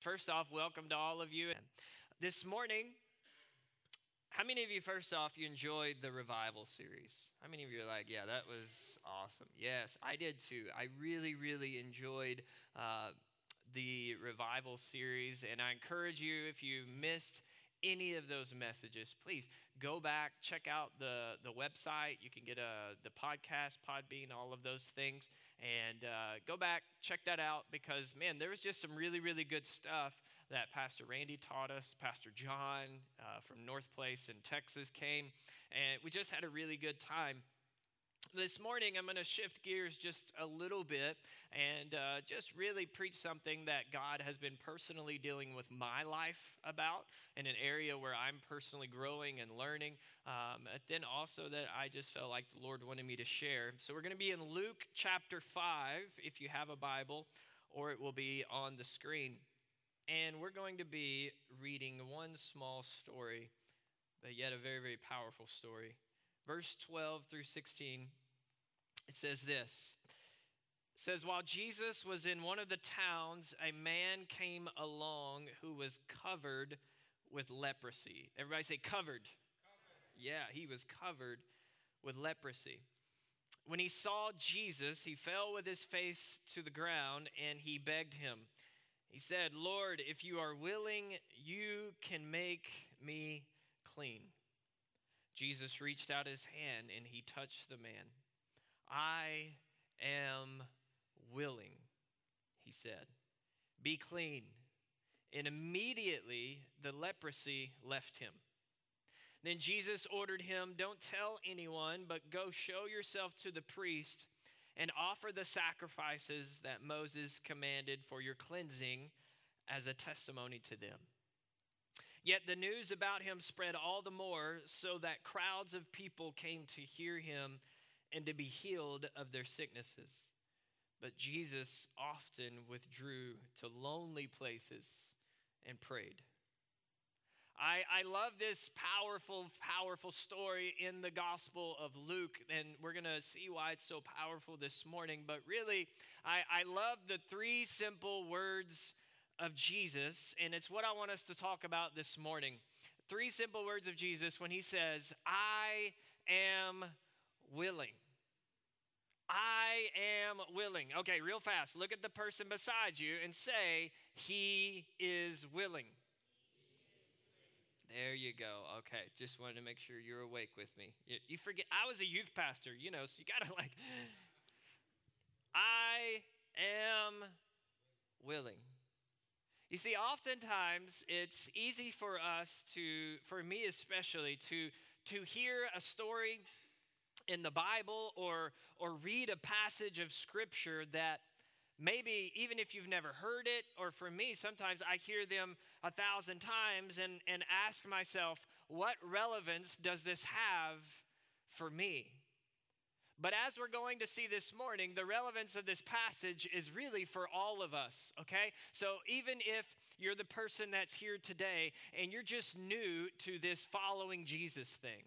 First off, welcome to all of you. This morning, how many of you, first off, you enjoyed the revival series? How many of you are like, yeah, that was awesome? Yes, I did too. I really, really enjoyed uh, the revival series, and I encourage you, if you missed any of those messages, please go back, check out the, the website. You can get a, the podcast, Podbean, all of those things and uh, go back, check that out because, man, there was just some really, really good stuff that Pastor Randy taught us. Pastor John uh, from North Place in Texas came, and we just had a really good time. This morning, I'm going to shift gears just a little bit and uh, just really preach something that God has been personally dealing with my life about in an area where I'm personally growing and learning. Um, then also that I just felt like the Lord wanted me to share. So we're going to be in Luke chapter 5, if you have a Bible, or it will be on the screen. And we're going to be reading one small story, but yet a very, very powerful story. Verse 12 through 16 it says this. It says while jesus was in one of the towns a man came along who was covered with leprosy. Everybody say covered, covered. yeah he was covered with leprosy. When he saw jesus he fell with his face to the ground and he begged him. He said lord if you are willing you can make me clean jesus reached out his hand and he touched the man I am willing, he said. Be clean. And immediately the leprosy left him. Then Jesus ordered him, Don't tell anyone, but go show yourself to the priest and offer the sacrifices that Moses commanded for your cleansing as a testimony to them. Yet the news about him spread all the more, so that crowds of people came to hear him and to be healed of their sicknesses. But Jesus often withdrew to lonely places and prayed. I, I love this powerful, powerful story in the Gospel of Luke, and we're going to see why it's so powerful this morning. But really, I, I love the three simple words of Jesus, and it's what I want us to talk about this morning. Three simple words of Jesus when he says, I am willing. I am willing. Okay, real fast. Look at the person beside you and say, He is willing. There you go. Okay, just wanted to make sure you're awake with me. You, you forget, I was a youth pastor, you know, so you gotta like, I am willing. You see, oftentimes it's easy for us to, for me especially, to, to hear a story in the Bible or, or read a passage of scripture that maybe even if you've never heard it, or for me, sometimes I hear them a thousand times and, and ask myself, what relevance does this have for me? But as we're going to see this morning, the relevance of this passage is really for all of us, okay? So even if you're the person that's here today and you're just new to this following Jesus thing,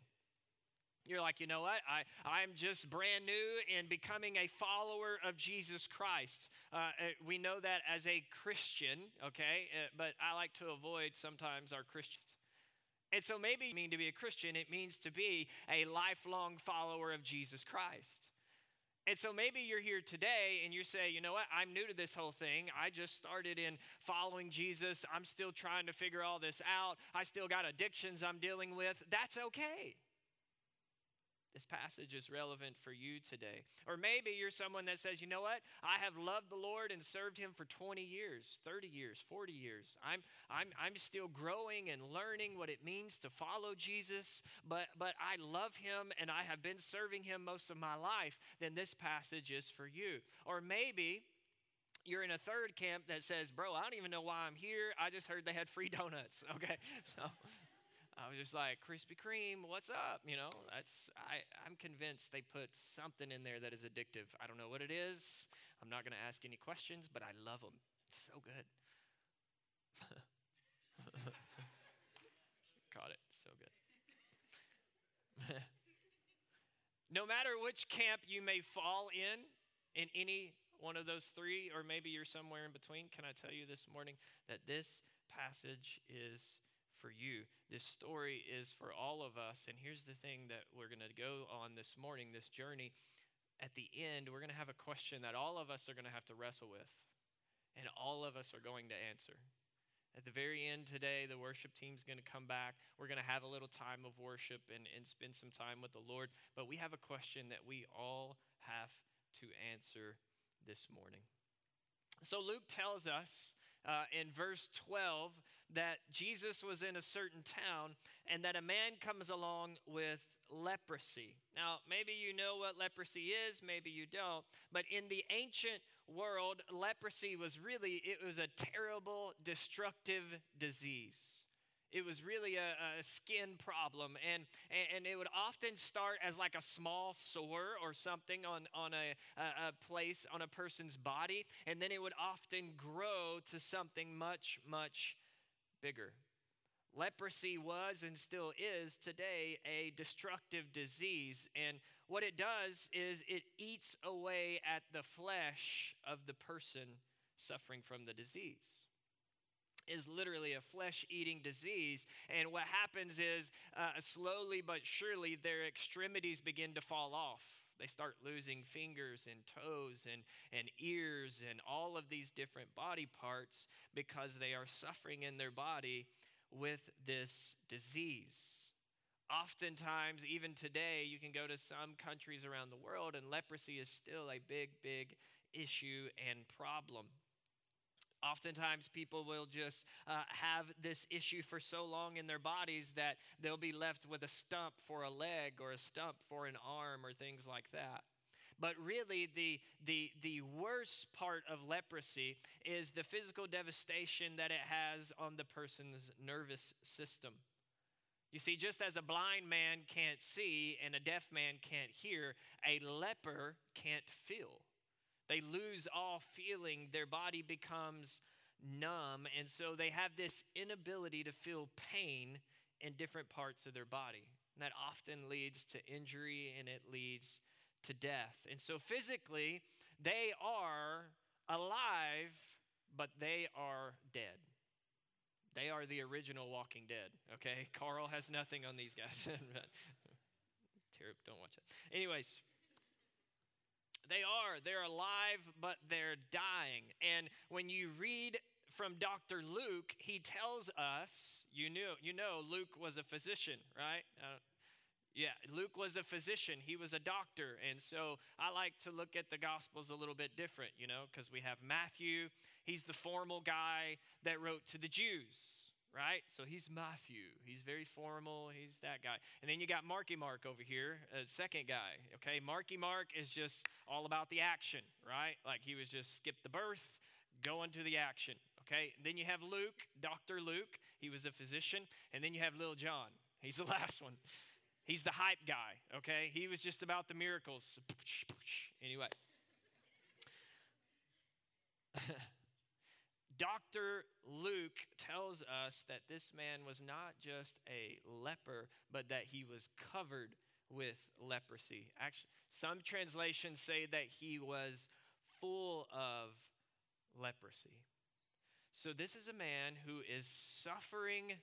you're like, you know what? I, I'm just brand new and becoming a follower of Jesus Christ. Uh, uh, we know that as a Christian, okay? Uh, but I like to avoid sometimes our Christians. And so maybe you mean to be a Christian, it means to be a lifelong follower of Jesus Christ. And so maybe you're here today and you say, you know what, I'm new to this whole thing. I just started in following Jesus. I'm still trying to figure all this out. I still got addictions I'm dealing with. That's okay this passage is relevant for you today. Or maybe you're someone that says, you know what? I have loved the Lord and served him for 20 years, 30 years, 40 years. I'm, I'm, I'm still growing and learning what it means to follow Jesus, but, but I love him and I have been serving him most of my life. Then this passage is for you. Or maybe you're in a third camp that says, Bro, I don't even know why I'm here. I just heard they had free donuts. Okay. So I was just like, Krispy Kreme, what's up? You know, that's I, I'm convinced they put something in there that is addictive. I don't know what it is. I'm not going to ask any questions, but I love them. It's so good. Caught it. So good. no matter which camp you may fall in, in any one of those three, or maybe you're somewhere in between, can I tell you this morning that this passage is for you. This story is for all of us. And here's the thing that we're going to go on this morning, this journey. At the end, we're going to have a question that all of us are going to have to wrestle with, and all of us are going to answer. At the very end today, the worship team's going to come back. We're going to have a little time of worship and, and spend some time with the Lord. But we have a question that we all have to answer this morning. So Luke tells us uh, in verse 12 that Jesus was in a certain town and that a man comes along with leprosy. Now, maybe you know what leprosy is, maybe you don't, but in the ancient world, leprosy was really it was a terrible destructive disease. It was really a, a skin problem, and, and it would often start as like a small sore or something on, on a, a, a place on a person's body, and then it would often grow to something much, much bigger. Leprosy was and still is today a destructive disease. And what it does is it eats away at the flesh of the person suffering from the disease is literally a flesh eating disease. And what happens is, uh, slowly but surely, their extremities begin to fall off. They start losing fingers and toes and, and ears and all of these different body parts because they are suffering in their body with this disease. Oftentimes, even today, you can go to some countries around the world, and leprosy is still a big, big issue and problem. Oftentimes, people will just uh, have this issue for so long in their bodies that they'll be left with a stump for a leg or a stump for an arm or things like that. But really, the, the, the worst part of leprosy is the physical devastation that it has on the person's nervous system. You see, just as a blind man can't see and a deaf man can't hear, a leper can't feel. They lose all feeling, their body becomes numb, and so they have this inability to feel pain in different parts of their body. And that often leads to injury and it leads to death. And so physically, they are alive, but they are dead. They are the original Walking Dead, okay? Carl has nothing on these guys. Don't watch it. Anyways, they are. They're alive, but they're dying. And when you read from Dr. Luke, he tells us, you know, you know Luke was a physician, right? Uh, yeah, Luke was a physician. He was a doctor. And so I like to look at the Gospels a little bit different, you know, because we have Matthew. He's the formal guy that wrote to the Jews right? So he's Matthew. He's very formal. He's that guy. And then you got Marky Mark over here, a second guy. Okay, Marky Mark is just all about the action, right? Like he was just skip the birth, going to the action. Okay, then you have Luke, Dr. Luke. He was a physician. And then you have Little John. He's the last one. He's the hype guy, okay? He was just about the miracles. Anyway. Dr. Luke tells us that this man was not just a leper, but that he was covered with leprosy. Actually, some translations say that he was full of leprosy. So, this is a man who is suffering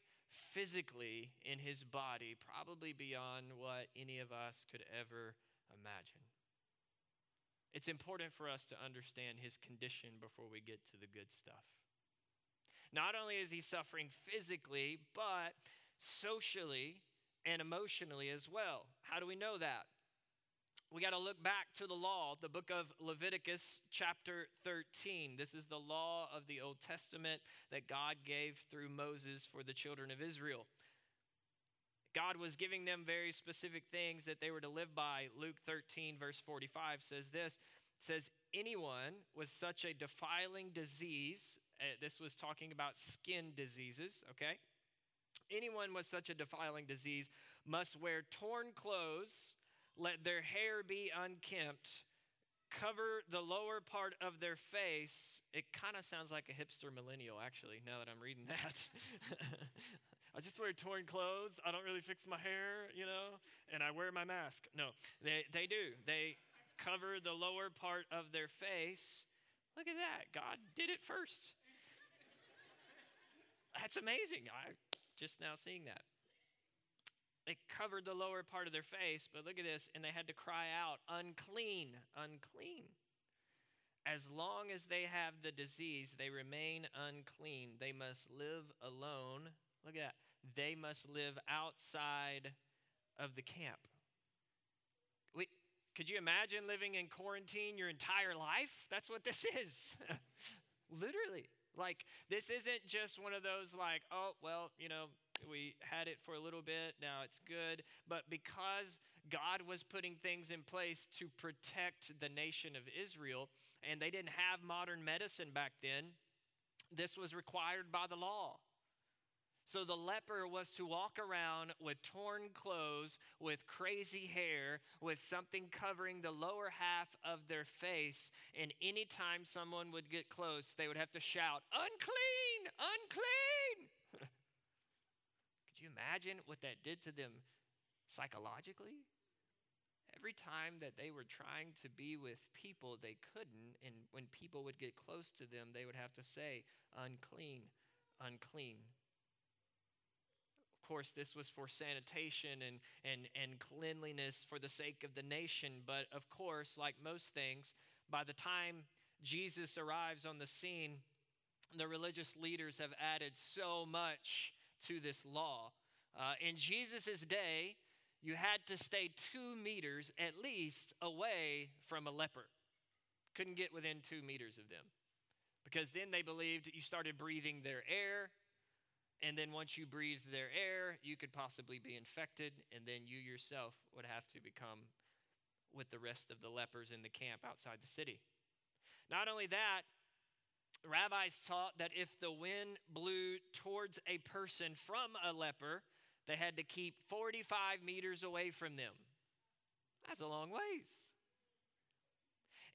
physically in his body, probably beyond what any of us could ever imagine. It's important for us to understand his condition before we get to the good stuff. Not only is he suffering physically, but socially and emotionally as well. How do we know that? We got to look back to the law, the book of Leviticus, chapter 13. This is the law of the Old Testament that God gave through Moses for the children of Israel. God was giving them very specific things that they were to live by. Luke 13, verse 45 says this says, Anyone with such a defiling disease uh, this was talking about skin diseases, okay? Anyone with such a defiling disease must wear torn clothes, let their hair be unkempt, cover the lower part of their face. It kind of sounds like a hipster millennial, actually, now that I'm reading that. I just wear torn clothes. I don't really fix my hair, you know, and I wear my mask. No, they, they do. They cover the lower part of their face Look at that. God did it first. That's amazing. I'm just now seeing that. They covered the lower part of their face, but look at this, and they had to cry out, unclean, unclean. As long as they have the disease, they remain unclean. They must live alone. Look at that. They must live outside of the camp. We, could you imagine living in quarantine your entire life? That's what this is. Literally. Like, this isn't just one of those, like, oh, well, you know, we had it for a little bit, now it's good. But because God was putting things in place to protect the nation of Israel, and they didn't have modern medicine back then, this was required by the law. So the leper was to walk around with torn clothes, with crazy hair, with something covering the lower half of their face. And anytime someone would get close, they would have to shout, Unclean! Unclean! Could you imagine what that did to them psychologically? Every time that they were trying to be with people, they couldn't. And when people would get close to them, they would have to say, Unclean, unclean course, this was for sanitation and, and, and cleanliness for the sake of the nation. But of course, like most things, by the time Jesus arrives on the scene, the religious leaders have added so much to this law. Uh, in Jesus' day, you had to stay two meters at least away from a leper. Couldn't get within two meters of them. Because then they believed you started breathing their air, and then once you breathe their air, you could possibly be infected, and then you yourself would have to become with the rest of the lepers in the camp outside the city. Not only that, rabbis taught that if the wind blew towards a person from a leper, they had to keep 45 meters away from them. That's a long ways.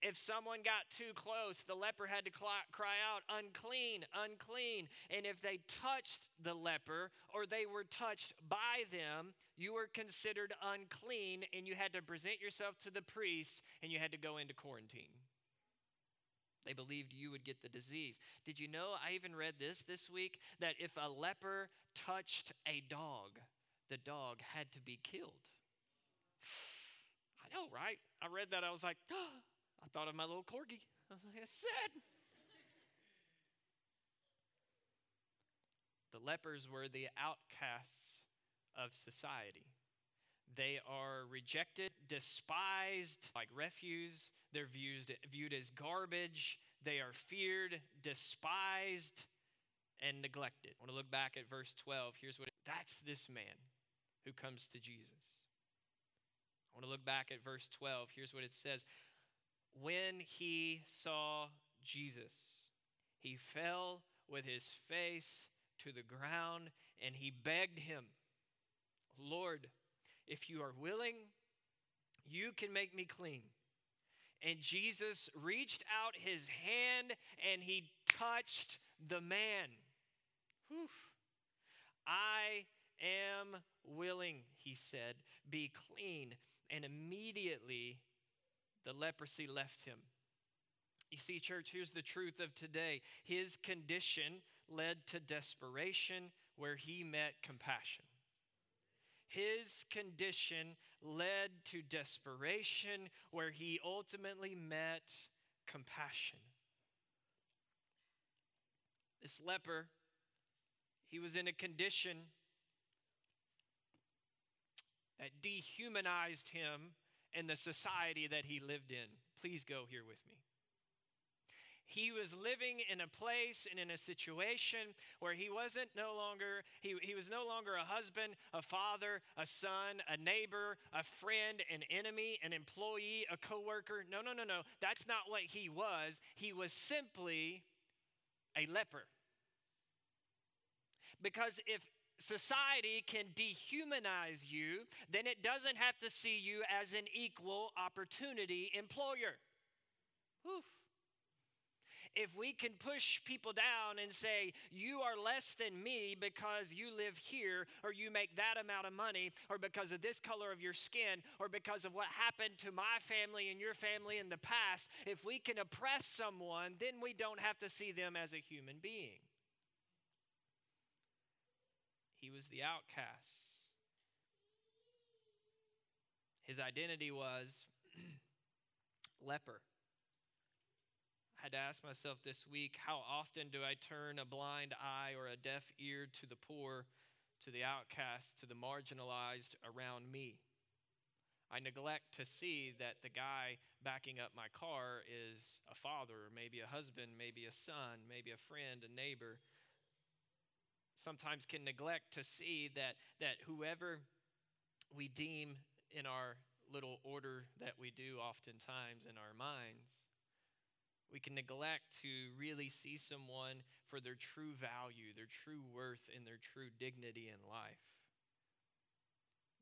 If someone got too close, the leper had to cry out, unclean, unclean. And if they touched the leper or they were touched by them, you were considered unclean and you had to present yourself to the priest and you had to go into quarantine. They believed you would get the disease. Did you know? I even read this this week that if a leper touched a dog, the dog had to be killed. I know, right? I read that. I was like, oh, I thought of my little corgi. I was like, that's sad. the lepers were the outcasts of society. They are rejected, despised, like refuse. They're viewed, viewed as garbage. They are feared, despised, and neglected. I want to look back at verse 12. Here's what it, that's this man who comes to Jesus. I want to look back at verse 12. Here's what it says when he saw Jesus, he fell with his face to the ground and he begged him, Lord, if you are willing, you can make me clean. And Jesus reached out his hand and he touched the man. Whew. I am willing, he said, be clean. And immediately the leprosy left him. You see, church, here's the truth of today. His condition led to desperation where he met compassion. His condition led to desperation where he ultimately met compassion. This leper, he was in a condition that dehumanized him and the society that he lived in. Please go here with me. He was living in a place and in a situation where he wasn't no longer, he, he was no longer a husband, a father, a son, a neighbor, a friend, an enemy, an employee, a coworker. No, no, no, no. That's not what he was. He was simply a leper. Because if society can dehumanize you, then it doesn't have to see you as an equal opportunity employer. Oof. if we can push people down and say, you are less than me because you live here, or you make that amount of money, or because of this color of your skin, or because of what happened to my family and your family in the past, if we can oppress someone, then we don't have to see them as a human being. He was the outcast. His identity was leper I had to ask myself this week how often do I turn a blind eye or a deaf ear to the poor, to the outcast, to the marginalized around me? I neglect to see that the guy backing up my car is a father, maybe a husband, maybe a son, maybe a friend, a neighbor. Sometimes can neglect to see that, that whoever we deem in our little order that we do oftentimes in our minds we can neglect to really see someone for their true value, their true worth, and their true dignity in life.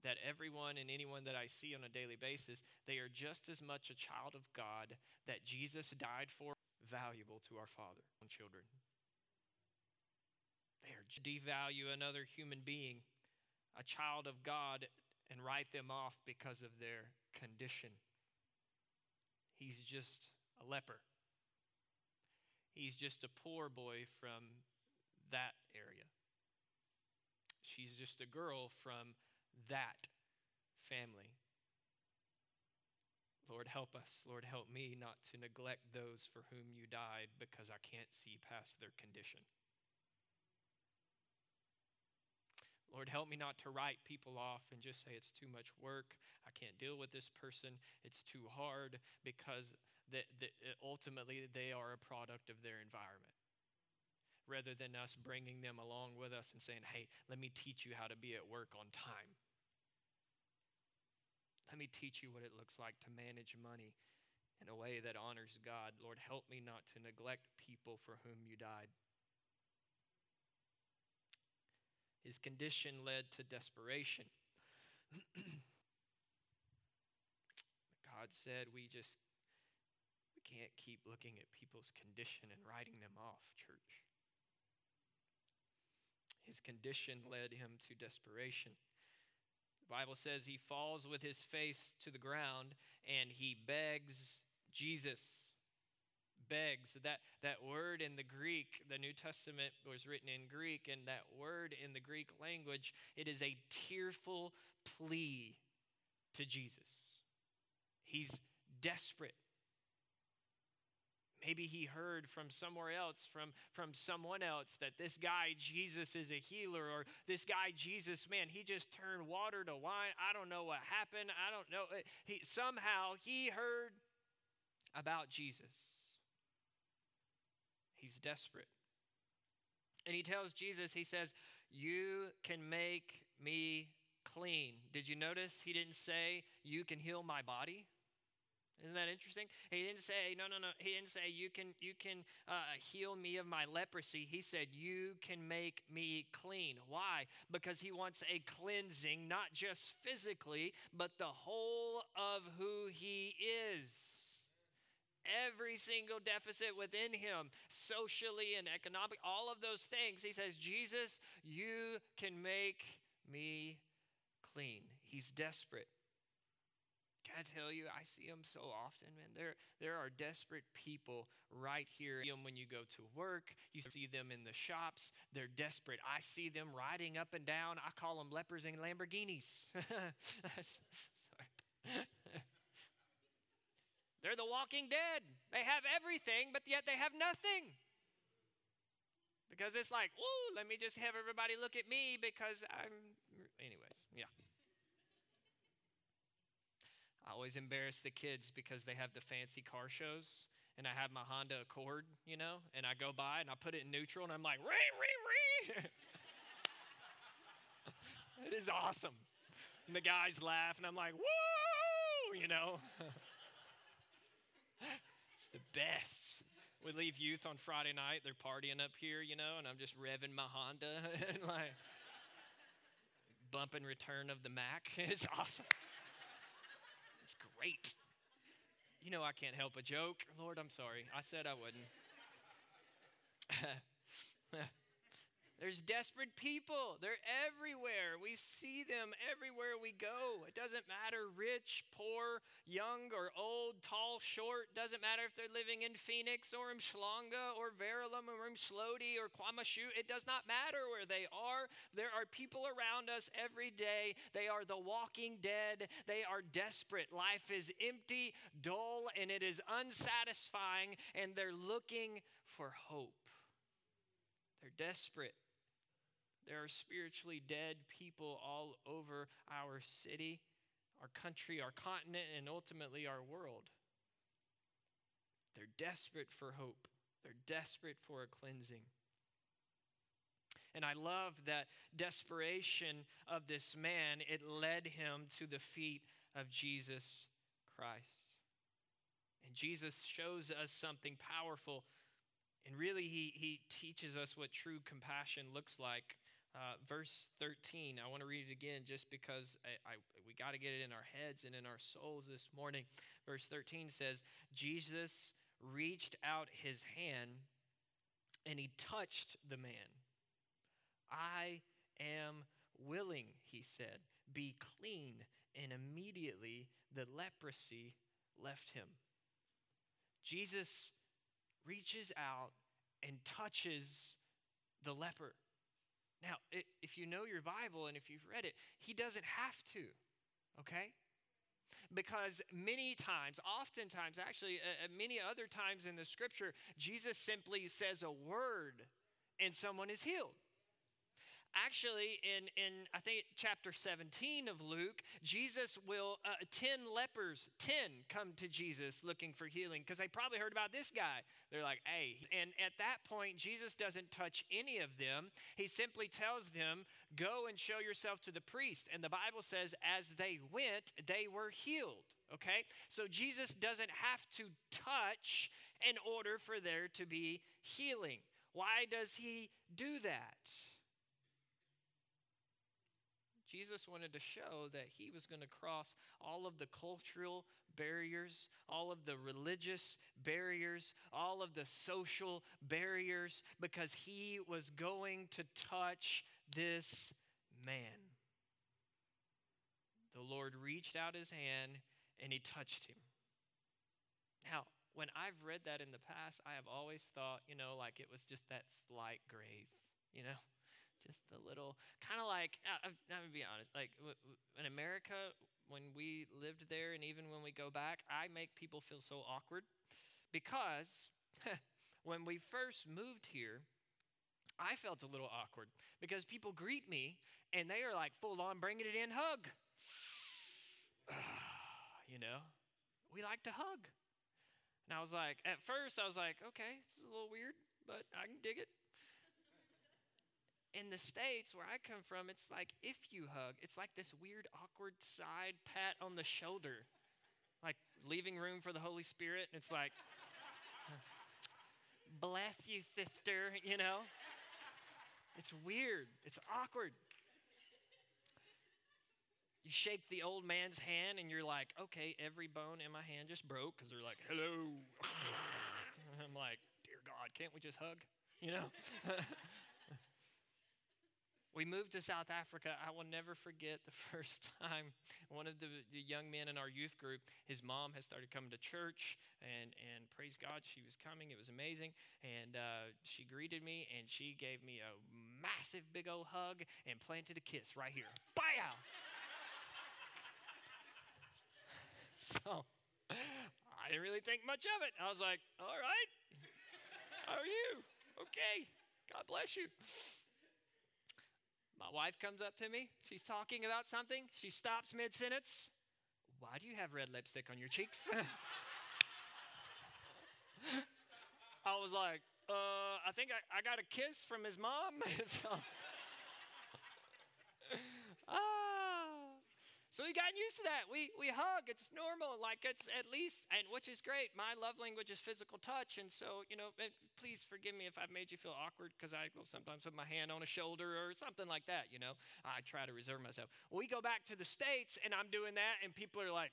That everyone and anyone that I see on a daily basis, they are just as much a child of God that Jesus died for, valuable to our Father and children. They are devalue another human being, a child of God, and write them off because of their condition. He's just a leper. He's just a poor boy from that area. She's just a girl from that family. Lord, help us. Lord, help me not to neglect those for whom you died because I can't see past their condition. Lord, help me not to write people off and just say it's too much work. I can't deal with this person. It's too hard because that uh, ultimately they are a product of their environment rather than us bringing them along with us and saying, hey, let me teach you how to be at work on time. Let me teach you what it looks like to manage money in a way that honors God. Lord, help me not to neglect people for whom you died. His condition led to desperation. God said, We just we can't keep looking at people's condition and writing them off, church. His condition led him to desperation. The Bible says he falls with his face to the ground and he begs Jesus. Begs. That, that word in the Greek, the New Testament was written in Greek, and that word in the Greek language, it is a tearful plea to Jesus. He's desperate. Maybe he heard from somewhere else, from, from someone else, that this guy Jesus is a healer, or this guy Jesus, man, he just turned water to wine. I don't know what happened. I don't know. He, somehow he heard about Jesus. He's desperate. And he tells Jesus, he says, You can make me clean. Did you notice he didn't say, You can heal my body? Isn't that interesting? He didn't say, no, no, no. He didn't say, you can, you can uh, heal me of my leprosy. He said, you can make me clean. Why? Because he wants a cleansing, not just physically, but the whole of who he is every single deficit within him, socially and economic, all of those things. He says, Jesus, you can make me clean. He's desperate. Can I tell you, I see them so often, man. There, there are desperate people right here. When you go to work, you see them in the shops. They're desperate. I see them riding up and down. I call them lepers in Lamborghinis. Sorry. They're the walking dead. They have everything, but yet they have nothing. Because it's like, woo, let me just have everybody look at me because I'm. Anyways, yeah. I always embarrass the kids because they have the fancy car shows and I have my Honda Accord, you know, and I go by and I put it in neutral and I'm like, ring, ring, ring. it is awesome. And the guys laugh and I'm like, woo, you know. it's the best. We leave youth on Friday night, they're partying up here, you know, and I'm just revving my Honda and like bumping return of the Mack. It's awesome. It's great. You know, I can't help a joke. Lord, I'm sorry. I said I wouldn't. There's desperate people. They're everywhere. We see them everywhere we go. It doesn't matter rich, poor, young or old, tall, short. Doesn't matter if they're living in Phoenix or in Umhlanga or Verulam or Umdloti or Kwamashu. It does not matter where they are. There are people around us every day. They are the walking dead. They are desperate. Life is empty, dull, and it is unsatisfying, and they're looking for hope. They're desperate. There are spiritually dead people all over our city, our country, our continent, and ultimately our world. They're desperate for hope, they're desperate for a cleansing. And I love that desperation of this man, it led him to the feet of Jesus Christ. And Jesus shows us something powerful. And really, he, he teaches us what true compassion looks like uh, verse 13. I want to read it again just because I, I we got to get it in our heads and in our souls this morning. Verse 13 says, Jesus reached out his hand and he touched the man. I am willing, he said, be clean. And immediately the leprosy left him. Jesus reaches out and touches the leper. Now, if you know your Bible and if you've read it, he doesn't have to, okay? Because many times, oftentimes, actually, uh, uh, many other times in the scripture, Jesus simply says a word and someone is healed. Actually, in, in I think chapter 17 of Luke, Jesus will, uh, 10 lepers, 10 come to Jesus looking for healing because they probably heard about this guy. They're like, hey. And at that point, Jesus doesn't touch any of them. He simply tells them, go and show yourself to the priest. And the Bible says, as they went, they were healed. Okay? So Jesus doesn't have to touch in order for there to be healing. Why does he do that? Jesus wanted to show that he was going to cross all of the cultural barriers, all of the religious barriers, all of the social barriers, because he was going to touch this man. The Lord reached out his hand and he touched him. Now, when I've read that in the past, I have always thought, you know, like it was just that slight grace, you know? Just a little kind of like i'm gonna be honest like in america when we lived there and even when we go back i make people feel so awkward because when we first moved here i felt a little awkward because people greet me and they are like full on bringing it in hug. You know? We like to hug. And i was like at first i was like okay this is a little weird but i can dig it in the States where I come from, it's like if you hug, it's like this weird, awkward side pat on the shoulder, like leaving room for the Holy Spirit. And it's like, bless you, sister, you know? It's weird, it's awkward. You shake the old man's hand and you're like, okay, every bone in my hand just broke because they're like, hello. I'm like, dear God, can't we just hug? You know? We moved to South Africa. I will never forget the first time one of the, the, young men in our youth group, his mom has started coming to church, and, and praise God, she was coming. It was amazing. And uh, she greeted me, and she gave me a massive, big old hug and planted a kiss right here. Bam! so I didn't really think much of it. I was like, all right, how are you? Okay, God bless you. My wife comes up to me. She's talking about something. She stops mid sentence. Why do you have red lipstick on your cheeks? I was like, uh, I think I, I got a kiss from his mom. so, So we got used to that. We, we hug. It's normal. Like it's at least, and which is great. My love language is physical touch. And so, you know, please forgive me if I've made you feel awkward because I will sometimes put my hand on a shoulder or something like that, you know. I try to reserve myself. we go back to the States and I'm doing that and people are like,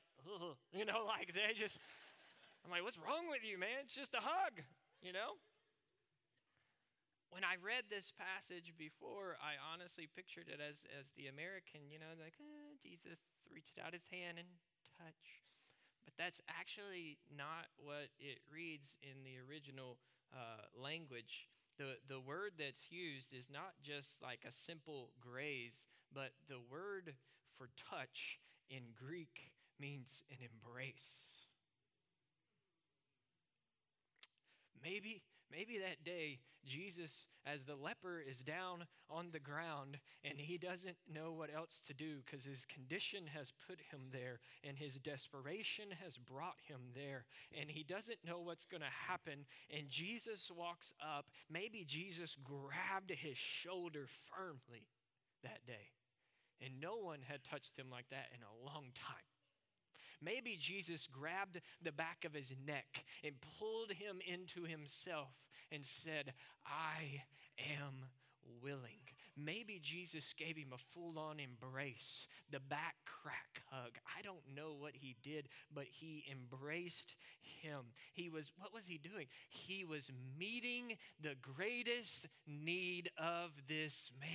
you know, like they just, I'm like, what's wrong with you, man? It's just a hug, you know? When I read this passage before, I honestly pictured it as, as the American, you know, like, eh, Jesus reached out his hand and touch. But that's actually not what it reads in the original uh, language. The, the word that's used is not just like a simple graze, but the word for touch in Greek means an embrace. Maybe Maybe that day, Jesus, as the leper, is down on the ground and he doesn't know what else to do because his condition has put him there and his desperation has brought him there and he doesn't know what's going to happen. And Jesus walks up. Maybe Jesus grabbed his shoulder firmly that day. And no one had touched him like that in a long time. Maybe Jesus grabbed the back of his neck and pulled him into himself and said, I am willing. Maybe Jesus gave him a full on embrace, the back crack hug. I don't know what he did, but he embraced him. He was, what was he doing? He was meeting the greatest need of this man.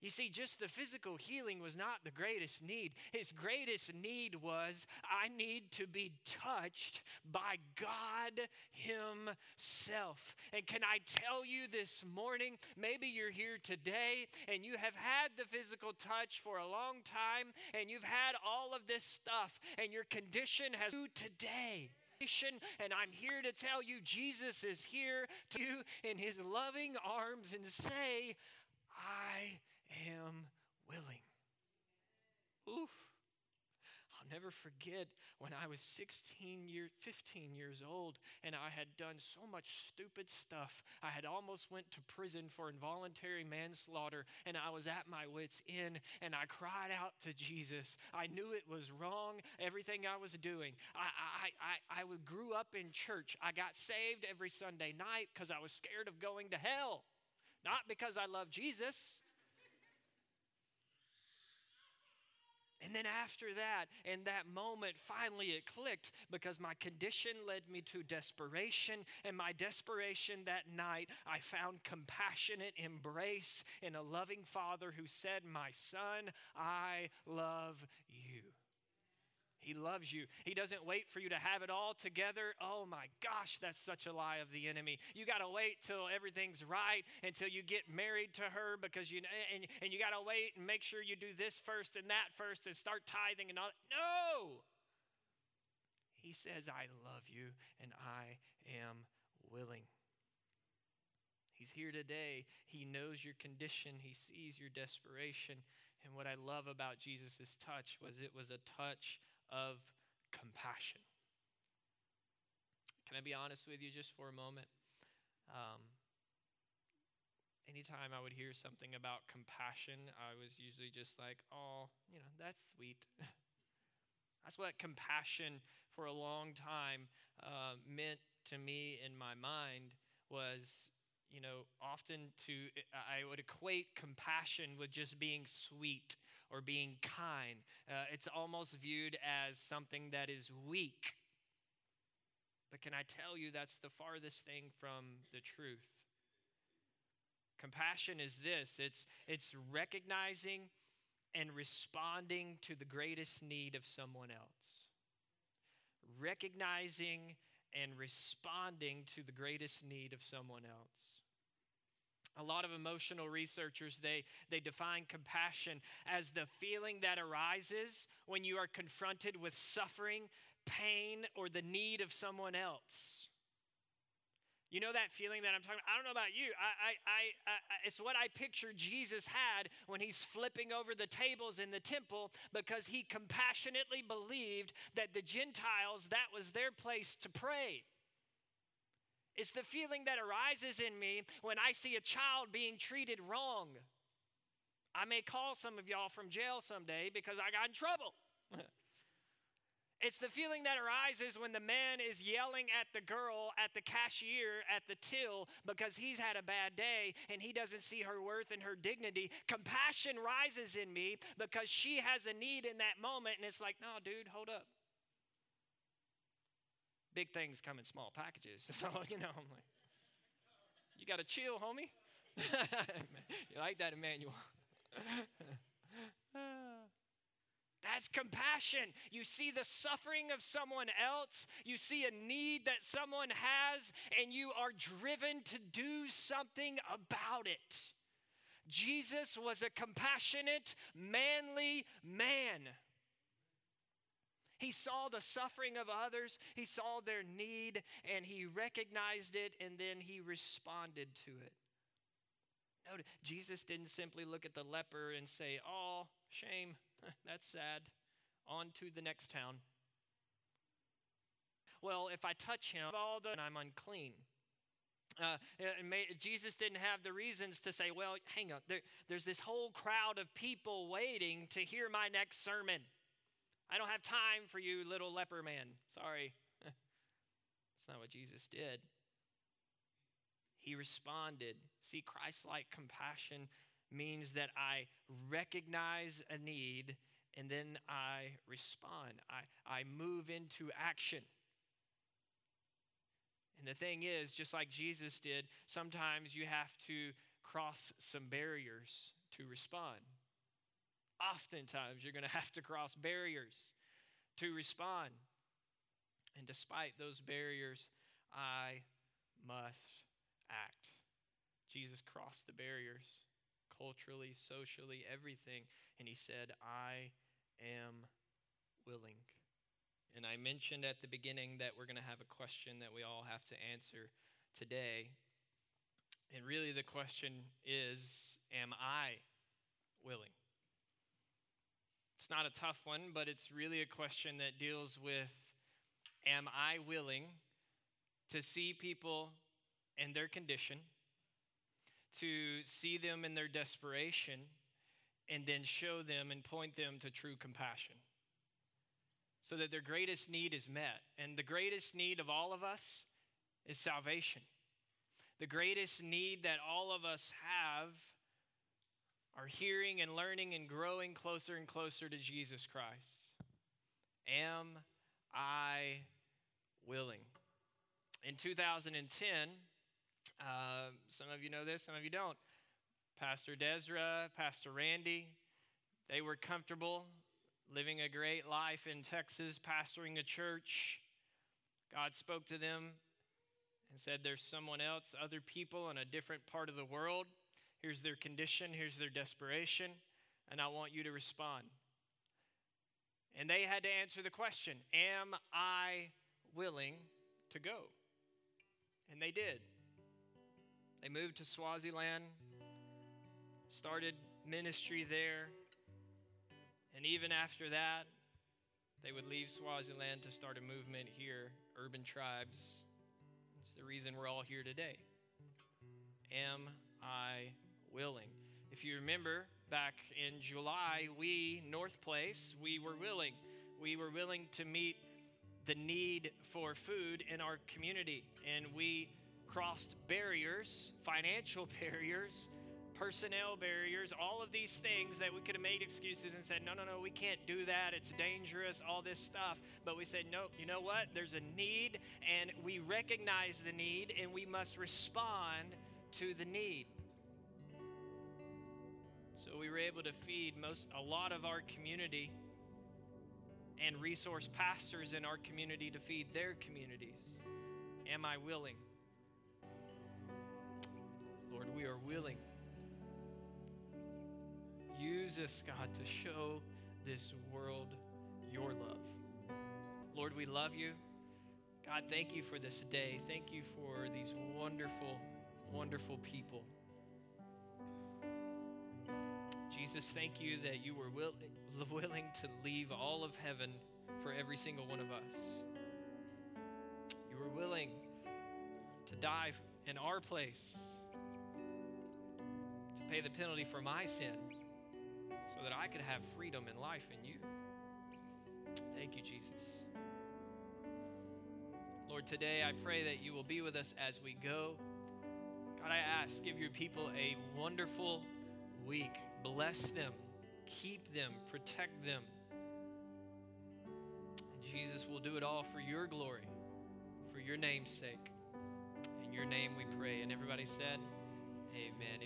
You see, just the physical healing was not the greatest need. His greatest need was I need to be touched by God Himself. And can I tell you this morning, maybe you're here today and you have had the physical touch for a long time and you've had all of this stuff and your condition has today. And I'm here to tell you, Jesus is here to you in his loving arms and say, am willing. Oof. I'll never forget when I was 16 years, 15 years old, and I had done so much stupid stuff. I had almost went to prison for involuntary manslaughter, and I was at my wits' end, and I cried out to Jesus. I knew it was wrong, everything I was doing. I, I, I, I grew up in church. I got saved every Sunday night because I was scared of going to hell, not because I love Jesus. And then after that, in that moment, finally it clicked because my condition led me to desperation. And my desperation that night, I found compassionate embrace in a loving father who said, My son, I love. He loves you. He doesn't wait for you to have it all together. Oh my gosh, that's such a lie of the enemy. You got to wait till everything's right until you get married to her because you and, and you got to wait and make sure you do this first and that first and start tithing and all. No. He says, "I love you and I am willing." He's here today. He knows your condition. He sees your desperation. And what I love about Jesus' touch was it was a touch of compassion. Can I be honest with you just for a moment? Um, anytime I would hear something about compassion, I was usually just like, oh, you know, that's sweet. that's what compassion for a long time uh, meant to me in my mind was you know often to i would equate compassion with just being sweet or being kind. Uh, it's almost viewed as something that is weak. But can I tell you that's the farthest thing from the truth? Compassion is this it's, it's recognizing and responding to the greatest need of someone else. Recognizing and responding to the greatest need of someone else. A lot of emotional researchers they they define compassion as the feeling that arises when you are confronted with suffering, pain, or the need of someone else. You know that feeling that I'm talking about? I don't know about you. I, I, I, I, it's what I picture Jesus had when he's flipping over the tables in the temple because he compassionately believed that the Gentiles, that was their place to pray. It's the feeling that arises in me when I see a child being treated wrong. I may call some of y'all from jail someday because I got in trouble. it's the feeling that arises when the man is yelling at the girl at the cashier at the till because he's had a bad day and he doesn't see her worth and her dignity. Compassion rises in me because she has a need in that moment and it's like, no, dude, hold up big things come in small packages. So, you know, I'm like, You got to chill, homie. you like that, Emmanuel? That's compassion. You see the suffering of someone else, you see a need that someone has, and you are driven to do something about it. Jesus was a compassionate, manly man. He saw the suffering of others, he saw their need, and he recognized it, and then he responded to it. Note, Jesus didn't simply look at the leper and say, Oh, shame, that's sad. On to the next town. Well, if I touch him, all the, I'm unclean. Uh, may, Jesus didn't have the reasons to say, well, hang on, there, there's this whole crowd of people waiting to hear my next sermon. I don't have time for you, little leper man. Sorry. That's not what Jesus did. He responded. See, Christ like compassion means that I recognize a need and then I respond. I, I move into action. And the thing is, just like Jesus did, sometimes you have to cross some barriers to respond. Oftentimes, you're going to have to cross barriers to respond. And despite those barriers, I must act. Jesus crossed the barriers culturally, socially, everything. And he said, I am willing. And I mentioned at the beginning that we're going to have a question that we all have to answer today. And really, the question is Am I willing? It's not a tough one, but it's really a question that deals with Am I willing to see people in their condition, to see them in their desperation, and then show them and point them to true compassion? so that their greatest need is met. And the greatest need of all of us is salvation. The greatest need that all of us have are hearing and learning and growing closer and closer to Jesus Christ. Am I willing? In 2010, uh, some of you know this, some of you don't. Pastor Desra, Pastor Randy, they were comfortable living a great life in Texas, pastoring a church. God spoke to them and said, There's someone else, other people in a different part of the world. Here's their condition, here's their desperation, and I want you to respond. And they had to answer the question Am I willing to go? And they did. They moved to Swaziland, started ministry there. And even after that, they would leave Swaziland to start a movement here, urban tribes. It's the reason we're all here today. Am I willing? If you remember back in July, we, North Place, we were willing. We were willing to meet the need for food in our community. And we crossed barriers, financial barriers, personnel barriers, all of these things that we could have made excuses and said, no, no, no, we can't do that. It's dangerous, all this stuff. But we said, no, you know what? There's a need, and we recognize the need, and we must respond to the need. So we were able to feed most a lot of our community and resource pastors in our community to feed their communities. Am I willing? Lord, we are willing. Use us, God, to show this world your love. Lord, we love you. God, thank you for this day. Thank you for these wonderful, wonderful people. Jesus, thank you that you were will, willing to leave all of heaven for every single one of us. You were willing to die in our place, to pay the penalty for my sin so that I could have freedom and life in you. Thank you, Jesus. Lord, today I pray that you will be with us as we go. God, I ask, give your people a wonderful week. Bless them, keep them, protect them. And Jesus will do it all for your glory, for your name's sake. In your name we pray. And everybody said, Amen.